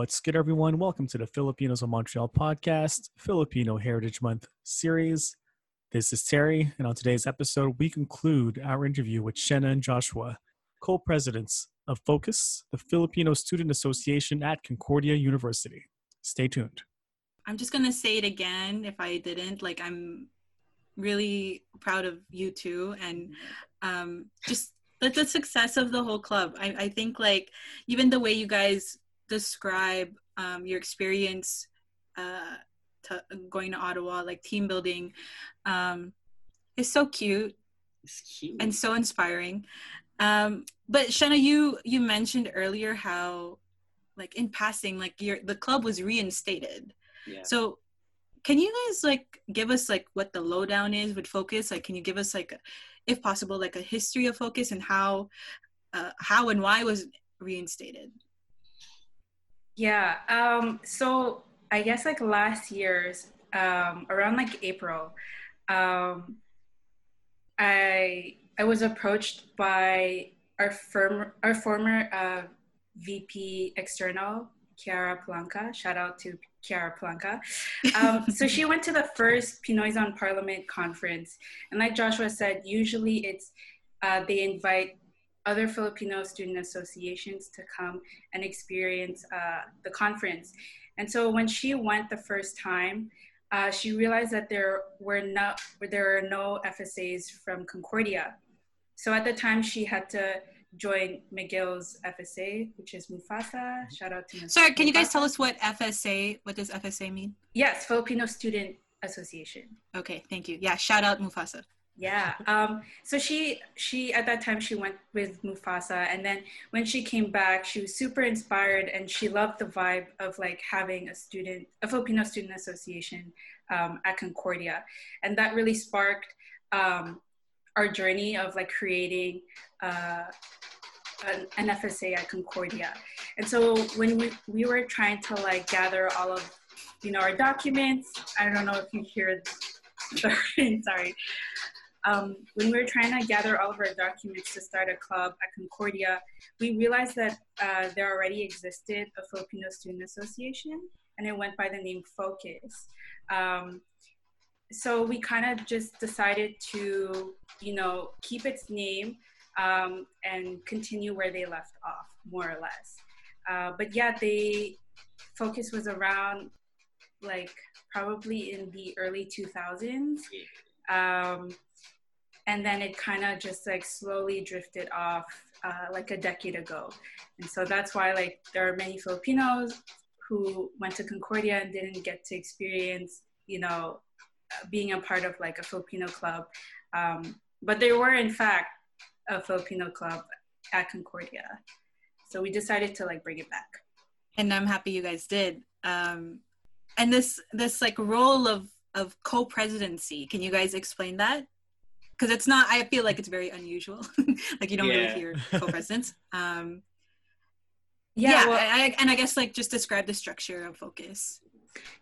What's good, everyone? Welcome to the Filipinos of Montreal podcast, Filipino Heritage Month series. This is Terry, and on today's episode, we conclude our interview with Shenna and Joshua, co presidents of Focus, the Filipino Student Association at Concordia University. Stay tuned. I'm just going to say it again if I didn't. Like, I'm really proud of you two and um, just the, the success of the whole club. I, I think, like, even the way you guys describe um, your experience uh, to going to Ottawa, like team building, um, is so cute, cute. and so inspiring. Um, but Shenna, you you mentioned earlier how, like in passing, like your the club was reinstated. Yeah. So, can you guys like give us like what the lowdown is with Focus? Like, can you give us like, if possible, like a history of Focus and how, uh, how and why was reinstated? Yeah. Um, so I guess like last year's um, around like April, um, I I was approached by our firm our former uh, VP external Chiara Planca. Shout out to Chiara Planca. Um, so she went to the first Pinoys on Parliament conference, and like Joshua said, usually it's uh, they invite other Filipino student associations to come and experience uh, the conference. And so when she went the first time, uh, she realized that there were not there are no FSAs from Concordia. So at the time, she had to join McGill's FSA, which is Mufasa. Shout out to. Sorry, can you guys tell us what FSA? What does FSA mean? Yes, Filipino Student Association. Okay, thank you. Yeah, shout out Mufasa. Yeah. Um, so she she at that time she went with Mufasa, and then when she came back, she was super inspired, and she loved the vibe of like having a student, a Filipino student association um, at Concordia, and that really sparked um, our journey of like creating uh, an, FSA at Concordia. And so when we we were trying to like gather all of you know our documents, I don't know if you hear. Sorry um, when we were trying to gather all of our documents to start a club at Concordia, we realized that uh, there already existed a Filipino Student Association, and it went by the name Focus. Um, so we kind of just decided to, you know, keep its name um, and continue where they left off, more or less. Uh, but yeah, they Focus was around like probably in the early 2000s. Um, and then it kind of just like slowly drifted off uh, like a decade ago and so that's why like there are many filipinos who went to concordia and didn't get to experience you know being a part of like a filipino club um, but there were in fact a filipino club at concordia so we decided to like bring it back and I'm happy you guys did. Um, and this this like role of of co-presidency, can you guys explain that? Because it's not. I feel like it's very unusual. like you don't Yeah. really hear co-presidents. Um, yeah, yeah, well, I, I- and I guess like just describe the structure of focus.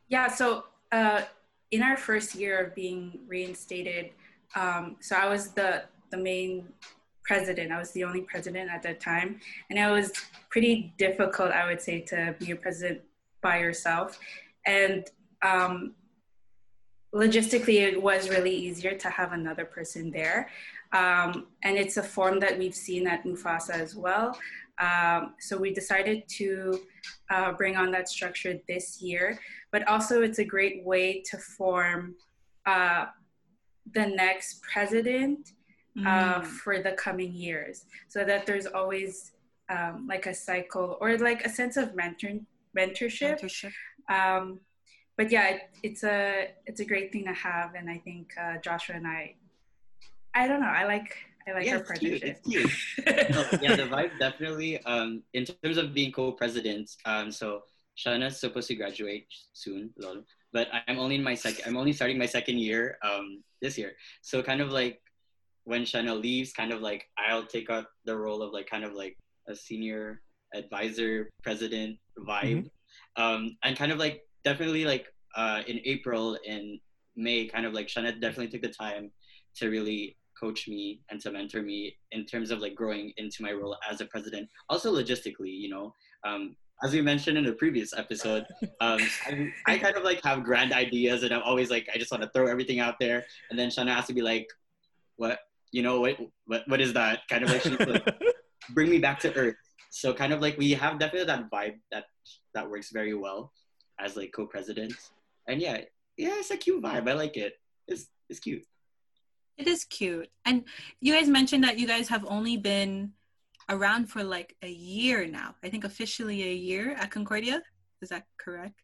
Yeah, so uh, in our first year of being reinstated, um, so I was the the main president. I was the only president at that time, and it was pretty difficult, I would say, to be a president by yourself. And um, logistically, it was really easier to have another person there. Um, and it's a form that we've seen at Mufasa as well. Um, so we decided to uh, bring on that structure this year but also it's a great way to form uh, the next president uh, Mm. for the coming years so that there's always um, like a cycle or like a sense of mentor- mentorship Mentorship. But yeah it, it's a it's a great thing to have and i think uh, joshua and i i don't know i like i like yeah, our it's cute. It's cute. No, yeah, the vibe definitely. Um, in terms of being co-presidents, um, so Shenna's supposed to graduate soon, lol. But I'm only in my second. I'm only starting my second year um this year. So kind of like when Shenna leaves, kind of like I'll take up the role of like kind of like a senior advisor, president vibe, um, and kind of like definitely like uh in April and May, kind of like Shenna definitely took the time to really coach me and to mentor me in terms of like growing into my role as a president also logistically you know um, as we mentioned in the previous episode, um, I, I, kind of like have grand ideas, and I'm always like, I just want to throw everything out there, and then Shenna has to be like, "What? You know what? What? What is that?" Kind of like, like bring me back to earth. So kind of like we have definitely that vibe that that works very well as like co-presidents, and yeah, yeah, it's a cute vibe. I like it. It's it's cute. It is cute, and you guys mentioned that you guys have only been around for like a year now. I think officially a year at Concordia. Is that correct?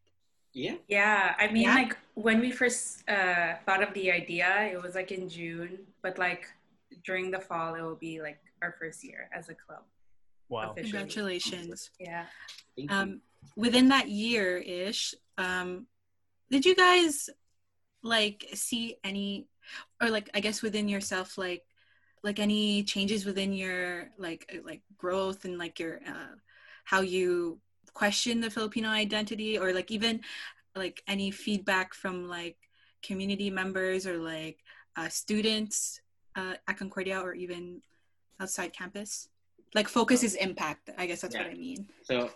Yeah. Yeah. I mean, yeah. like when we first uh, thought of the idea, it was like in June, but like during the fall, it will be like our first year as a club. Wow. Officially. Congratulations. Yeah. Um, within that year ish, um, did you guys like see any, or like, I guess within yourself, like, like any changes within your like uh, like growth and like your uh, how you question the Filipino identity or like even like any feedback from like community members or like uh, students uh, at Concordia or even outside campus? Like focus is impact. I guess that's yeah. what I mean. So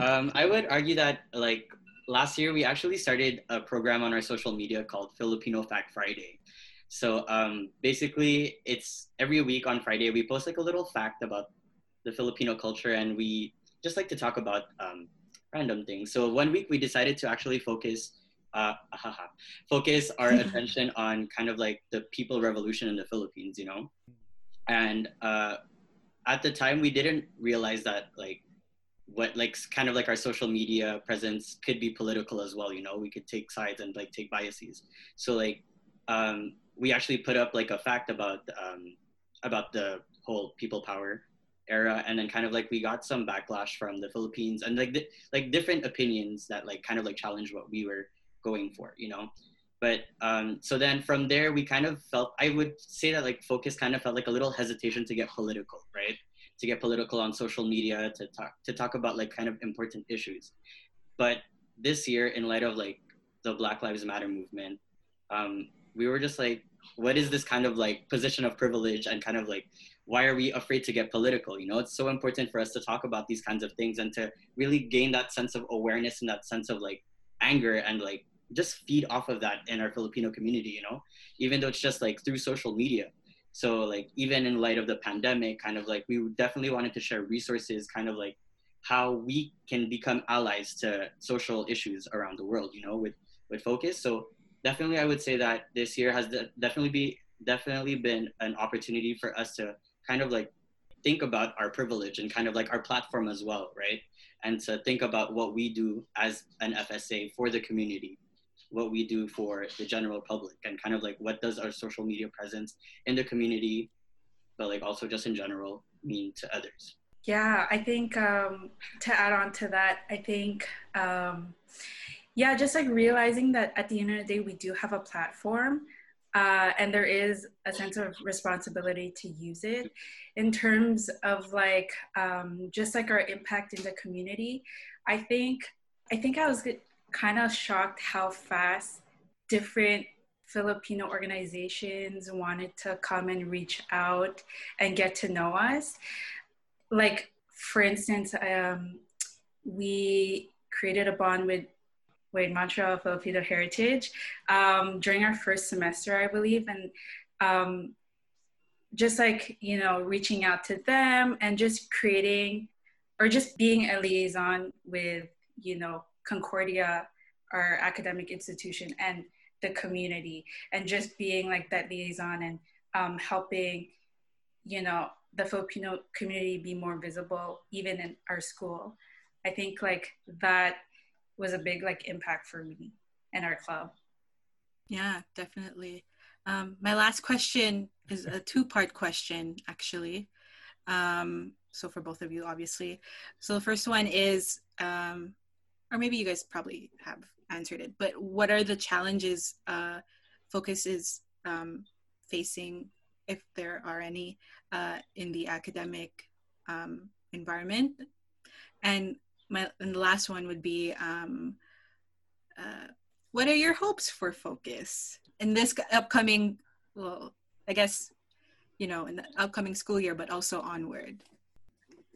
um, I would argue that like last year we actually started a program on our social media called Filipino Fact Friday. So um, basically, it's every week on Friday we post like a little fact about the Filipino culture, and we just like to talk about um, random things. So one week we decided to actually focus. Uh, focus our attention on kind of like the people revolution in the Philippines, you know, and uh, at the time we didn't realize that like what like kind of like our social media presence could be political as well you know? We could take sides and like take biases. So like um, we actually put up like a fact about um, about the whole people power era and then kind of like we got some backlash from the philippines and like di- like different opinions that like kind of like challenged what we were going for you know? But um, so then from there we kind of felt i would say that like focus kind of felt like a little hesitation to get political right to get political on social media to talk to talk about like kind of important issues. But this year in light of like the black lives matter movement um, we were just like what is this kind of like position of privilege and kind of like why are we afraid to get political? You know it's so important for us to talk about these kinds of things and to really gain that sense of awareness and that sense of like anger and like just feed off of that in our filipino community you know? Even though it's just like through social media so like even in light of the pandemic kind of like we definitely wanted to share resources kind of like how we can become allies to social issues around the world you know with with focus so definitely I would say that this year has definitely be definitely been an opportunity for us to kind of like think about our privilege and kind of like our platform as well, right? And to think about what we do as an FSA for the community, what we do for the general public, and kind of like what does our social media presence in the community, but like also just in general, mean to others. Yeah, I think um, to add on to that, I think um, yeah just like realizing that at the end of the day we do have a platform uh, and there is a sense of responsibility to use it in terms of like um, just like our impact in the community i think i think i was kind of shocked how fast different filipino organizations wanted to come and reach out and get to know us. Like for instance um, we created a bond with with Montreal Filipino Heritage um, during our first semester, I believe, and um, just like you know, reaching out to them and just creating or just being a liaison with you know Concordia, our academic institution, and the community, and just being like that liaison and um, helping you know the Filipino community be more visible, even in our school. I think like that was a big like impact for me and our club. Yeah, definitely. Um, my last question is a two-part question, actually. Um, so for both of you, obviously. So the first one is, um, or maybe you guys probably have answered it, but what are the challenges uh, Focus is um, facing, if there are any, uh, in the academic um, environment? And my and the last one would be um, uh, what are your hopes for focus in this upcoming well i guess you know in the upcoming school year but also onward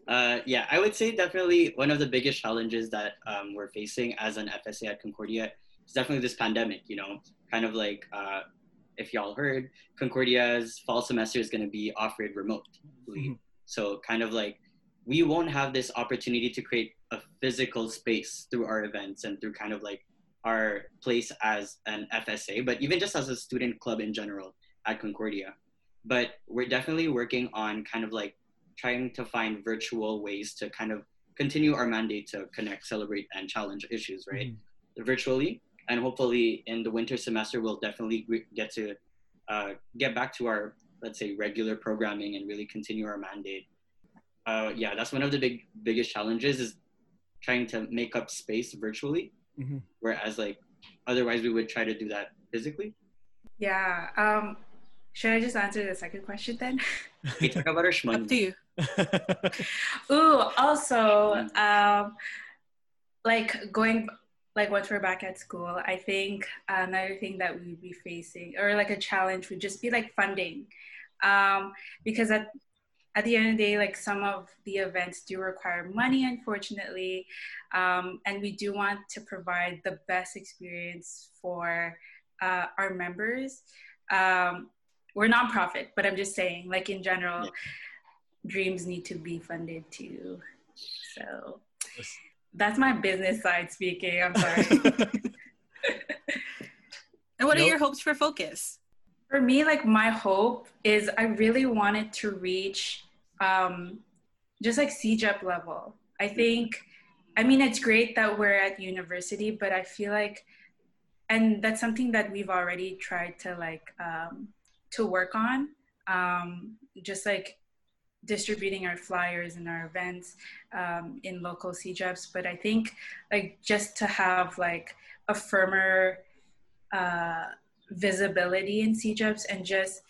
Uh, yeah, I would say definitely one of the biggest challenges that um, we're facing as an FSA at Concordia is definitely this pandemic. You know, kind of like uh, if y'all heard, Concordia's fall semester is going to be offered remotely. Mm-hmm. So kind of like we won't have this opportunity to create a physical space through our events and through kind of like our place as an FSA, but even just as a student club in general at Concordia. But we're definitely working on kind of like trying to find virtual ways to kind of continue our mandate to connect, celebrate, and challenge issues, right? Mm-hmm. Virtually. And hopefully in the winter semester, we'll definitely get to uh, get back to our, let's say, regular programming and really continue our mandate. Uh, yeah, that's one of the big biggest challenges is trying to make up space virtually, mm-hmm. whereas like otherwise we would try to do that physically. Yeah. Um, should I just answer the second question then? we talk about our shmoney. Up to you. Ooh, also, um, like going, like once we're back at school, I think another thing that we'd be facing, or like a challenge, would just be like funding, um, because at at the end of the day, like some of the events do require money, unfortunately, um, and we do want to provide the best experience for uh, our members. Um, we're nonprofit, but I'm just saying, like in general, yeah. Dreams need to be funded too. So that's my business side speaking. I'm sorry. and what nope. are your hopes for Focus? For me, like my hope is I really wanted to reach um, just like CEGEP level. I think, I mean, it's great that we're at university, but I feel like, and that's something that we've already tried to like um, to work on, um, just like distributing our flyers and our events um, in local CEGEPs. But I think like just to have like a firmer uh, visibility in CEGEPs and just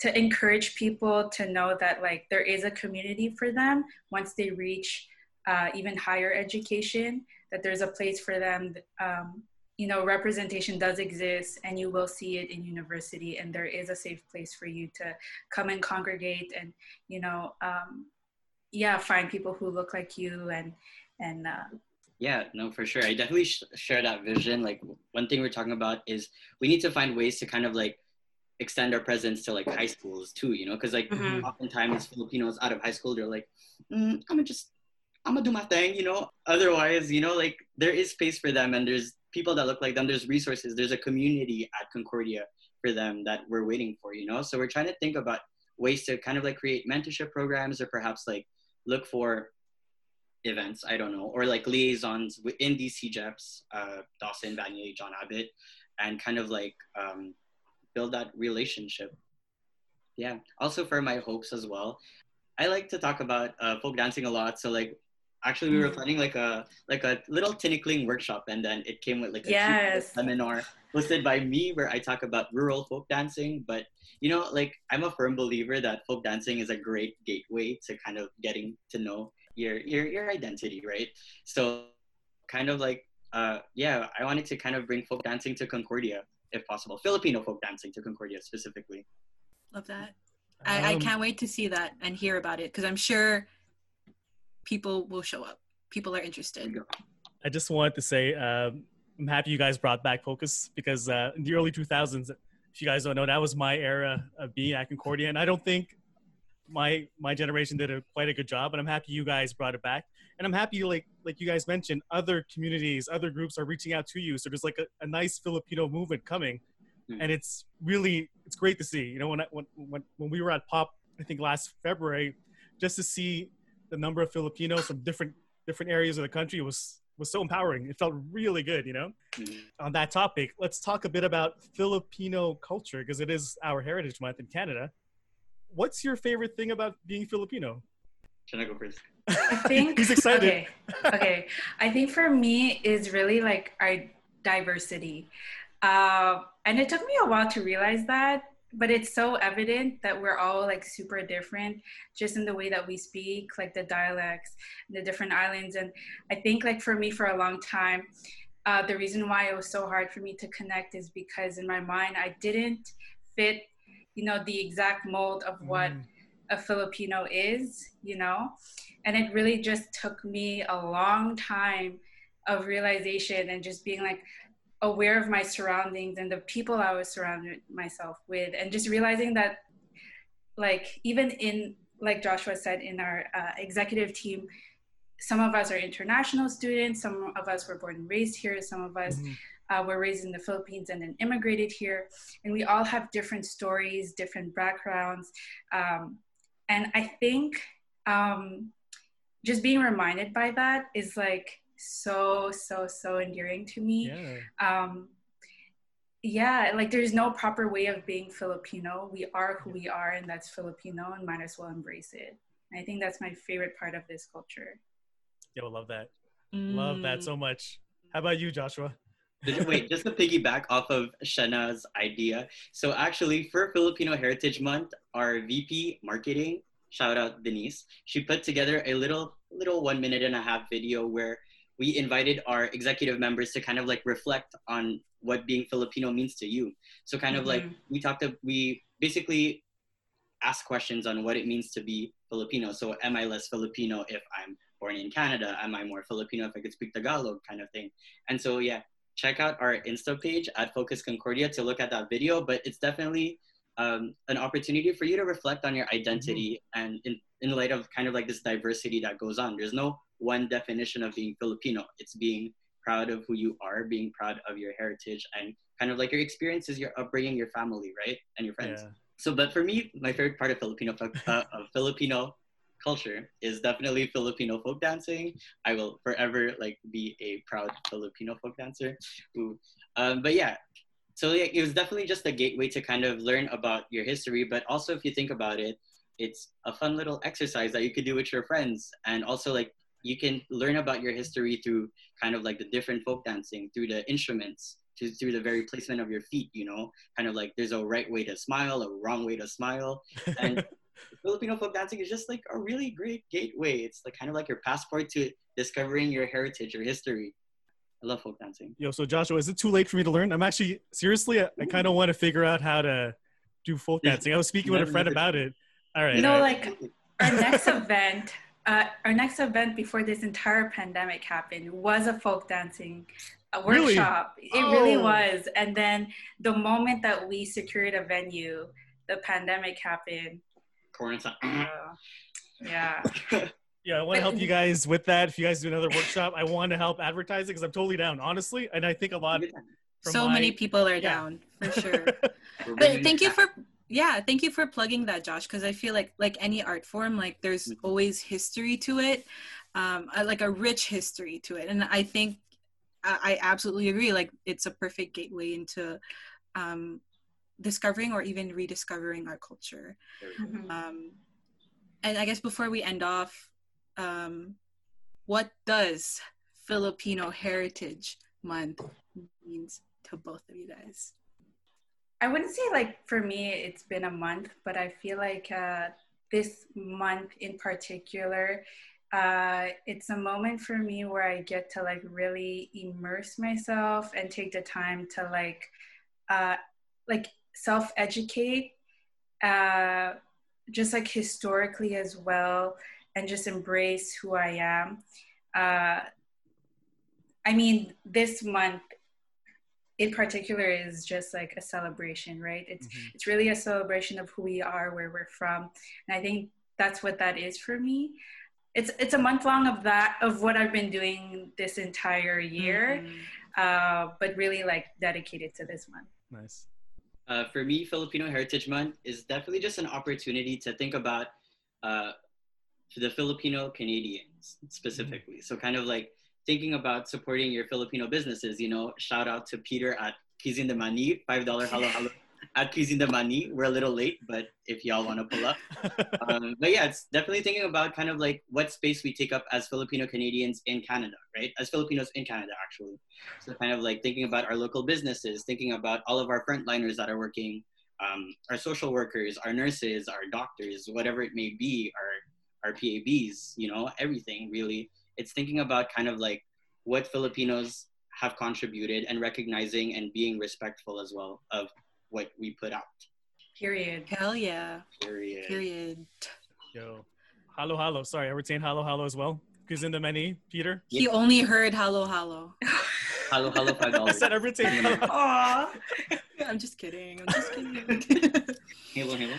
to encourage people to know that like there is a community for them once they reach uh, even higher education that there's a place for them um, you know representation does exist and you will see it in university and there is a safe place for you to come and congregate and you know um, yeah find people who look like you and and uh, yeah no for sure. I definitely sh- share that vision. Like one thing we're talking about is we need to find ways to kind of like extend our presence to like high schools too you know because like mm-hmm. oftentimes filipinos out of high school they're like mm, i'm gonna just i'm gonna do my thing you know? Otherwise you know like there is space for them and there's people that look like them. There's resources. There's a community at Concordia for them that we're waiting for. You know, so we're trying to think about ways to kind of like create mentorship programs or perhaps like look for events i don't know or like liaisons within these CEGEPs, uh, dawson vanier john abbott and kind of like um, build that relationship yeah also for my hopes as well i like to talk about uh, folk dancing a lot so like actually we were mm. planning like a like a little tinikling workshop and then it came with like a yes. seminar hosted by me where i talk about rural folk dancing. But you know like i'm a firm believer that folk dancing is a great gateway to kind of getting to know your your, your identity right? So kind of like uh yeah i wanted to kind of bring folk dancing to concordia if possible. Filipino folk dancing to concordia specifically. Love that. I, I um, can't wait to see that and hear about it because i'm sure people will show up. People are interested. I just wanted to say um, I'm happy you guys brought back Focus because uh, in the early 2000s, if you guys don't know, that was my era of being at Concordia, and I don't think my my generation did a quite a good job. And I'm happy you guys brought it back, and I'm happy like like you guys mentioned, other communities, other groups are reaching out to you. So there's like a, a nice Filipino movement coming, mm. and it's really it's great to see. You know, when, I, when when when we were at Pop, I think last February, just to see the number of Filipinos from different different areas of the country was was so empowering. It felt really good, you know. Mm-hmm. On that topic, let's talk a bit about Filipino culture because it is our Heritage Month in Canada. What's your favorite thing about being Filipino? Should I go first? I think he's excited. Okay, okay. I think for me is really like our diversity, uh, and it took me a while to realize that but it's so evident that we're all like super different just in the way that we speak like the dialects the different islands and i think like for me for a long time uh, the reason why it was so hard for me to connect is because in my mind i didn't fit you know the exact mold of what mm. a Filipino is, you know? And it really just took me a long time of realization and just being like aware of my surroundings and the people I was surrounded myself with, and just realizing that, like, even in, like Joshua said, in our uh, executive team, some of us are international students, some of us were born and raised here, some of us mm-hmm. uh, were raised in the Philippines and then immigrated here. And we all have different stories, different backgrounds. Um, and I think um, just being reminded by that is like so, so, so endearing to me. Yeah. Um, yeah, like there's no proper way of being Filipino. We are who we are, and that's Filipino, and might as well embrace it. I think that's my favorite part of this culture. Yeah, I love that. Mm. Love that so much. How about you, Joshua? Wait, just to piggyback off of Shenna's idea. So actually, for Filipino Heritage Month, our VP marketing, shout out Denise, she put together a little little one minute and a half video where we invited our executive members to kind of like reflect on what being Filipino means to you. So kind of mm-hmm. like we talked to, we basically asked questions on what it means to be Filipino. So am I less Filipino if I'm born in Canada? Am I more Filipino if I could speak Tagalog kind of thing? And so, yeah, check out our Insta page at Focus Concordia to look at that video. But it's definitely um, an opportunity for you to reflect on your identity mm-hmm. and in, in light of kind of like this diversity that goes on. There's no one definition of being Filipino. It's being proud of who you are, being proud of your heritage, and kind of like your experiences, your upbringing, your family, right, and your friends. Yeah. So, but for me, my favorite part of Filipino uh, of Filipino culture is definitely Filipino folk dancing. I will forever like be a proud Filipino folk dancer. Ooh. Um, but yeah, so yeah, it was definitely just a gateway to kind of learn about your history. But also, if you think about it, it's a fun little exercise that you could do with your friends, and also like you can learn about your history through kind of like the different folk dancing, through the instruments, to, through the very placement of your feet. You know, kind of like there's a right way to smile, a wrong way to smile, and Filipino folk dancing is just like a really great gateway. It's like kind of like your passport to discovering your heritage, your history. I love folk dancing. Yo, so Joshua, is it too late for me to learn? I'm actually seriously, I, I kind of want to figure out how to do folk dancing. I was speaking with a friend about it. All right. You know, right. like our next event, uh, our next event before this entire pandemic happened was a folk dancing a workshop. Really? It oh. really was. And then the moment that we secured a venue, the pandemic happened quarantine. yeah. Yeah, I want to help you guys with that. If you guys do another workshop, I want to help advertise it because I'm totally down, honestly. And I think a lot. So my, many people are yeah. down for sure. but thank you for yeah, thank you for plugging that, Josh. Because I feel like like any art form, like there's mm-hmm. always history to it, um, like a rich history to it, and I think I, I absolutely agree. Like it's a perfect gateway into um, discovering or even rediscovering our culture. Mm-hmm. Um, and I guess before we end off, um, what does Filipino Heritage Month means to both of you guys? I wouldn't say like for me it's been a month, but I feel like uh, this month in particular, uh, it's a moment for me where I get to like really immerse myself and take the time to like uh, like self educate, uh, just like historically as well, and just embrace who I am. Uh, I mean, this month in particular is just like a celebration, right? It's mm-hmm. it's really a celebration of who we are, where we're from, and I think that's what that is for me. It's it's a month long of that of what I've been doing this entire year, mm-hmm. uh, but really like dedicated to this month. Nice. Uh, for me, Filipino Heritage Month is definitely just an opportunity to think about uh, the Filipino Canadians specifically. Mm-hmm. So kind of like thinking about supporting your Filipino businesses. You know, shout out to Peter at de Mani, five dollar halo halo at Cuisine de Mani. We're a little late, but if y'all want to pull up. um, but yeah, it's definitely thinking about kind of like what space we take up as Filipino Canadians in Canada, right? As Filipinos in Canada, actually. So kind of like thinking about our local businesses, thinking about all of our frontliners that are working, um, our social workers, our nurses, our doctors, whatever it may be, our our PABs, you know, everything really. It's thinking about kind of like what Filipinos have contributed and recognizing and being respectful as well of what we put out. Period. Hell yeah. Period. Period. Yo, hello, hello. Sorry, I retain hello, hello as well. Because in the many, Peter. He only heard hello, hello. Hello, hello, five I dollars. said I retain hello. I'm just kidding. I'm just kidding. Halo, Halo.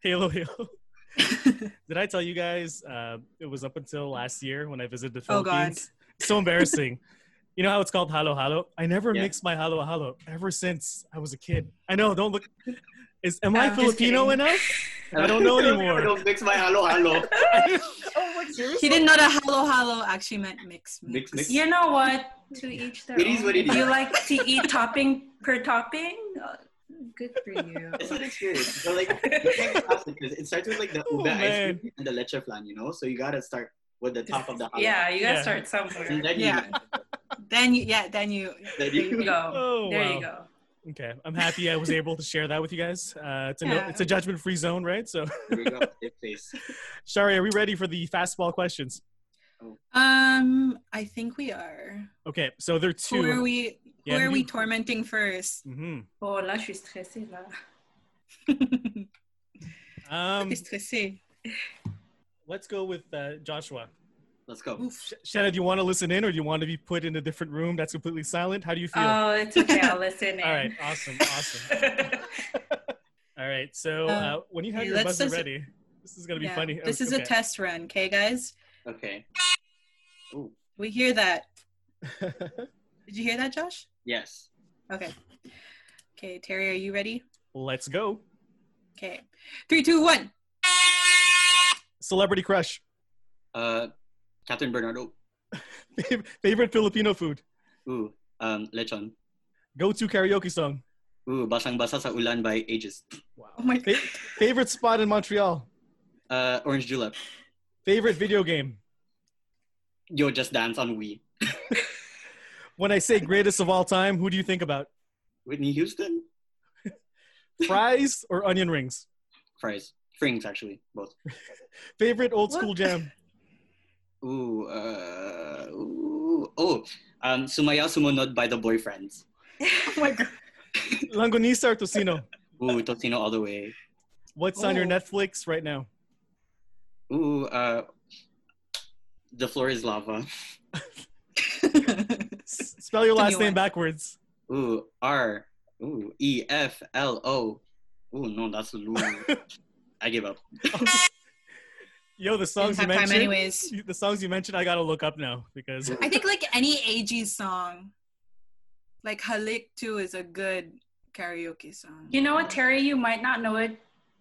Halo, Halo. Did I tell you guys? Uh, it was up until last year when I visited the Oh, God. Philippines. So embarrassing. you know how it's called halo halo? I never Yeah. mixed my halo halo ever since I was a kid. I know. Don't look. Is am I I'm just Filipino enough? I don't know anymore. I don't mix my hello, hello. oh, like, seriously? he didn't know that hello, hello actually meant mix. Mix, mix. You know what? To each their It is own. what it If you like to eat topping per topping, uh, good for you. It's an experience. So like, you can't pass it 'cause it starts with like the Oh, ube ice cream and the leche flan, you know. So you gotta start with the top of the hello. Yeah, you gotta Yeah. start And somewhere. then you- Yeah. Then you, yeah, then you. Then There you you- go. Oh, there wow. you go. Okay, I'm happy I was able to share that with you guys. Uh, it's a no, Yeah. it's a judgment free zone, right? So, There we go. It face. Shari, are we ready for the fastball questions? Um, I think we are. Okay, so there are two. Who are we? Who Yeah, are we you- tormenting first? hmm Oh, là, je suis stressée, là. Um, Qu'est-ce que let's go with uh, Joshua. Let's go. Oof. Sh- Shenna, do you want to listen in, or do you want to be put in a different room that's completely silent? How do you feel? Oh, it's okay. I'll listen in. All right, awesome, awesome. All right, so uh, Uh, when you have okay, your let's buzzer just- ready, this is gonna be Yeah, funny. This Oh, is a test run, okay, guys? Okay. Ooh. We hear that. Did you hear that, Josh? Yes. Okay. Okay, Terry, are you ready? Let's go. Okay. Three, two, one. Celebrity crush. Uh, Kathryn Bernardo. Favorite Filipino food. Ooh. Um, lechon. Go-to karaoke song. Ooh, basang basa sa ulan by Aegis. Wow. Oh my Fa- favorite spot in Montreal. Uh, Orange Julep. Favorite video game. Yo, just dance on Wii. When I say greatest of all time, who do you think about? Whitney Houston. Fries or onion rings? Fries. Frings, actually, both. Favorite old school jam. Ooh, uh, ooh, oh, um, Sumayaw Sumunod by the Boyfriends. Oh my god. Longganisa or Tocino? Ooh, Tocino all the way. What's on your Oh. Netflix right now? Ooh, uh, The Floor is Lava. S- spell your last name one. backwards. Ooh, R. Ooh, E F L O. Ooh, no, that's Lou. I give up. Yo, the songs you mentioned. anyways. The songs you mentioned, I gotta look up now because I think like any AG song, like Halik too is a good karaoke song. You know what, Terry? You might not know it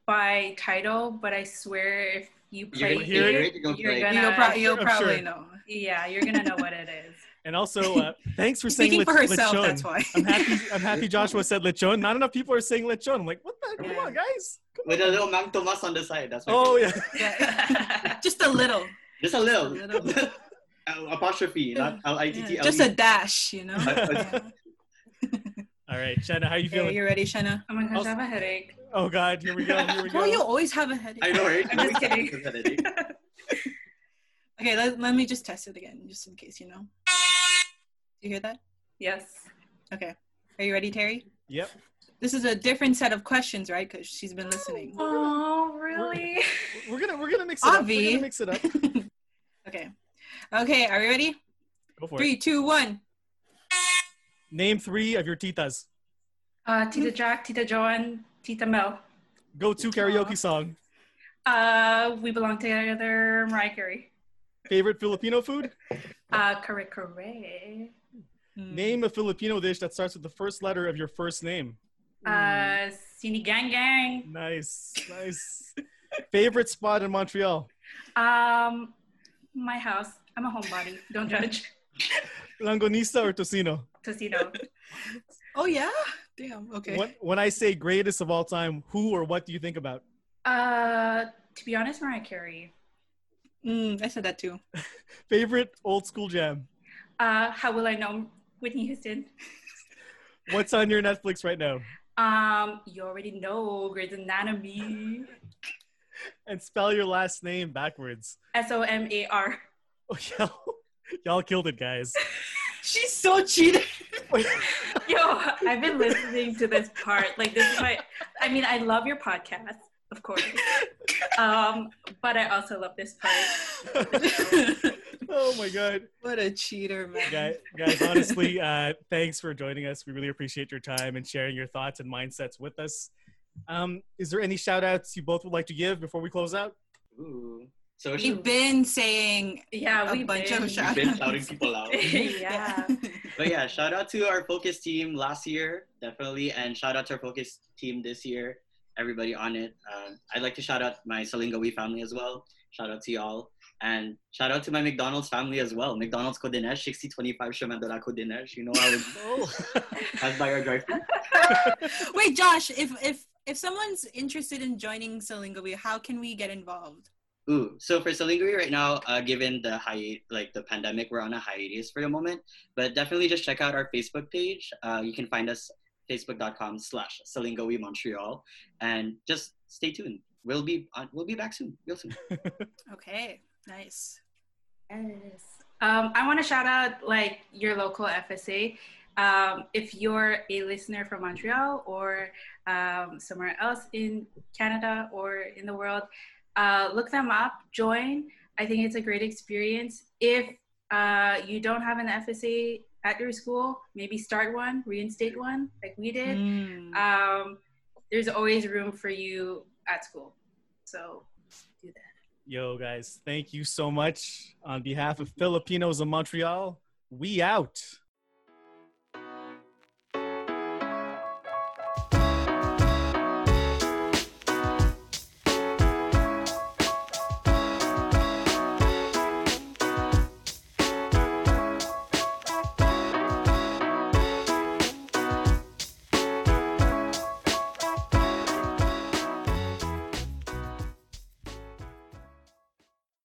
by title, but I swear if you You're gonna hear hear it, it, you're gonna you're gonna, you'll, pro- you'll probably sure. know. yeah, you're gonna know what it is. and also uh, thanks for saying Speaking lech- for herself, lechon. that's why. I'm happy. I'm happy Joshua said lechon. Not enough people are saying lechon. I'm like, what the? Come on, guys. Come With on. a little Mang Tomas on the side. That's Oh yeah. Yeah. Just a little. Just a little. Just a little. Apostrophe, not L I T T Yeah, L. Just a dash, you know? All right, Shenna, how are you Okay, feeling? you ready, Shenna? Oh my gosh, Also- I have a headache. Oh God, here we go. Here we Well, you always have a headache. I know, right? I'm just kidding. Okay, let, let me just test it again, just in case, you know. Do you hear that? yes. Okay. Are you ready, Terry? Yep. This is a different set of questions, right? Because she's been listening. Oh, really? We're gonna we're gonna mix it up. We're Avi. gonna mix it up. okay. Okay, are you ready? Go for Three, it. two, one. Name three of your titas. Uh, Tita Jack, Tita Joan, Tita Mel. Go to karaoke song. Uh, we belong together, Mariah Carey. Favorite Filipino food. Uh, kare-kare. Hmm. Name a Filipino dish that starts with the first letter of your first name. Uh, Sinigang Gang. Nice, nice. Favorite spot in Montreal. Um, my house. I'm a homebody. Don't judge. Longganisa or Tocino. Tocino. Oh, yeah? Damn, okay. When, when I say greatest of all time, who or what do you think about? Uh, to be honest, Mariah Carey. Mm, I said that too. Favorite old school jam. Uh, how will I know Whitney Houston? What's on your Netflix right now? Um, you already know Grey's Anatomy. And spell your last name backwards. S O M A R. Oh, y'all, y'all killed it, guys. She's so cheated. Yo, I've been listening to this part. Like this is my. I mean, I love your podcast, of course. um, but I also love this part. oh my god. what a cheater, man. Guys, guys honestly, uh, thanks for joining us. We really appreciate your time and sharing your thoughts and mindsets with us. Um, is there any shout outs you both would like to give before we close out? Ooh. So We've been saying Yeah, a we've bunch been- of we've been shouting people out. yeah. But yeah, shout out to our focus team last year, definitely, and shout out to our focus team this year. Everybody on it. Uh, I'd like to shout out my Salingawi family as well. Shout out to y'all. And shout out to my McDonald's family as well. McDonald's Côte-des-Neiges, 6025 Shamandola Côte-des-Neiges. You know how it Oh. has by our drive Wait, Josh, if if if someone's interested in joining Salingawi, how can we get involved? Ooh, so for Salingawi right now, uh, given the hi- like the pandemic, we're on a hiatus for the moment. But definitely just check out our Facebook page. Uh, you can find us facebook.com slash Salingawi Montreal, and just stay tuned. We'll be on, we'll be back soon, real soon. Okay, nice. Yes. Um, I want to shout out like your local FSA. Um, if you're a listener from Montreal or um, somewhere else in Canada or in the world, uh, look them up, join. I think it's a great experience. If uh, you don't have an FSA at your school, maybe start one, reinstate one, like we did. Mm. Um, there's always room for you at school. So do that. Yo, guys, thank you so much. On behalf of Filipinos of Montreal, we out.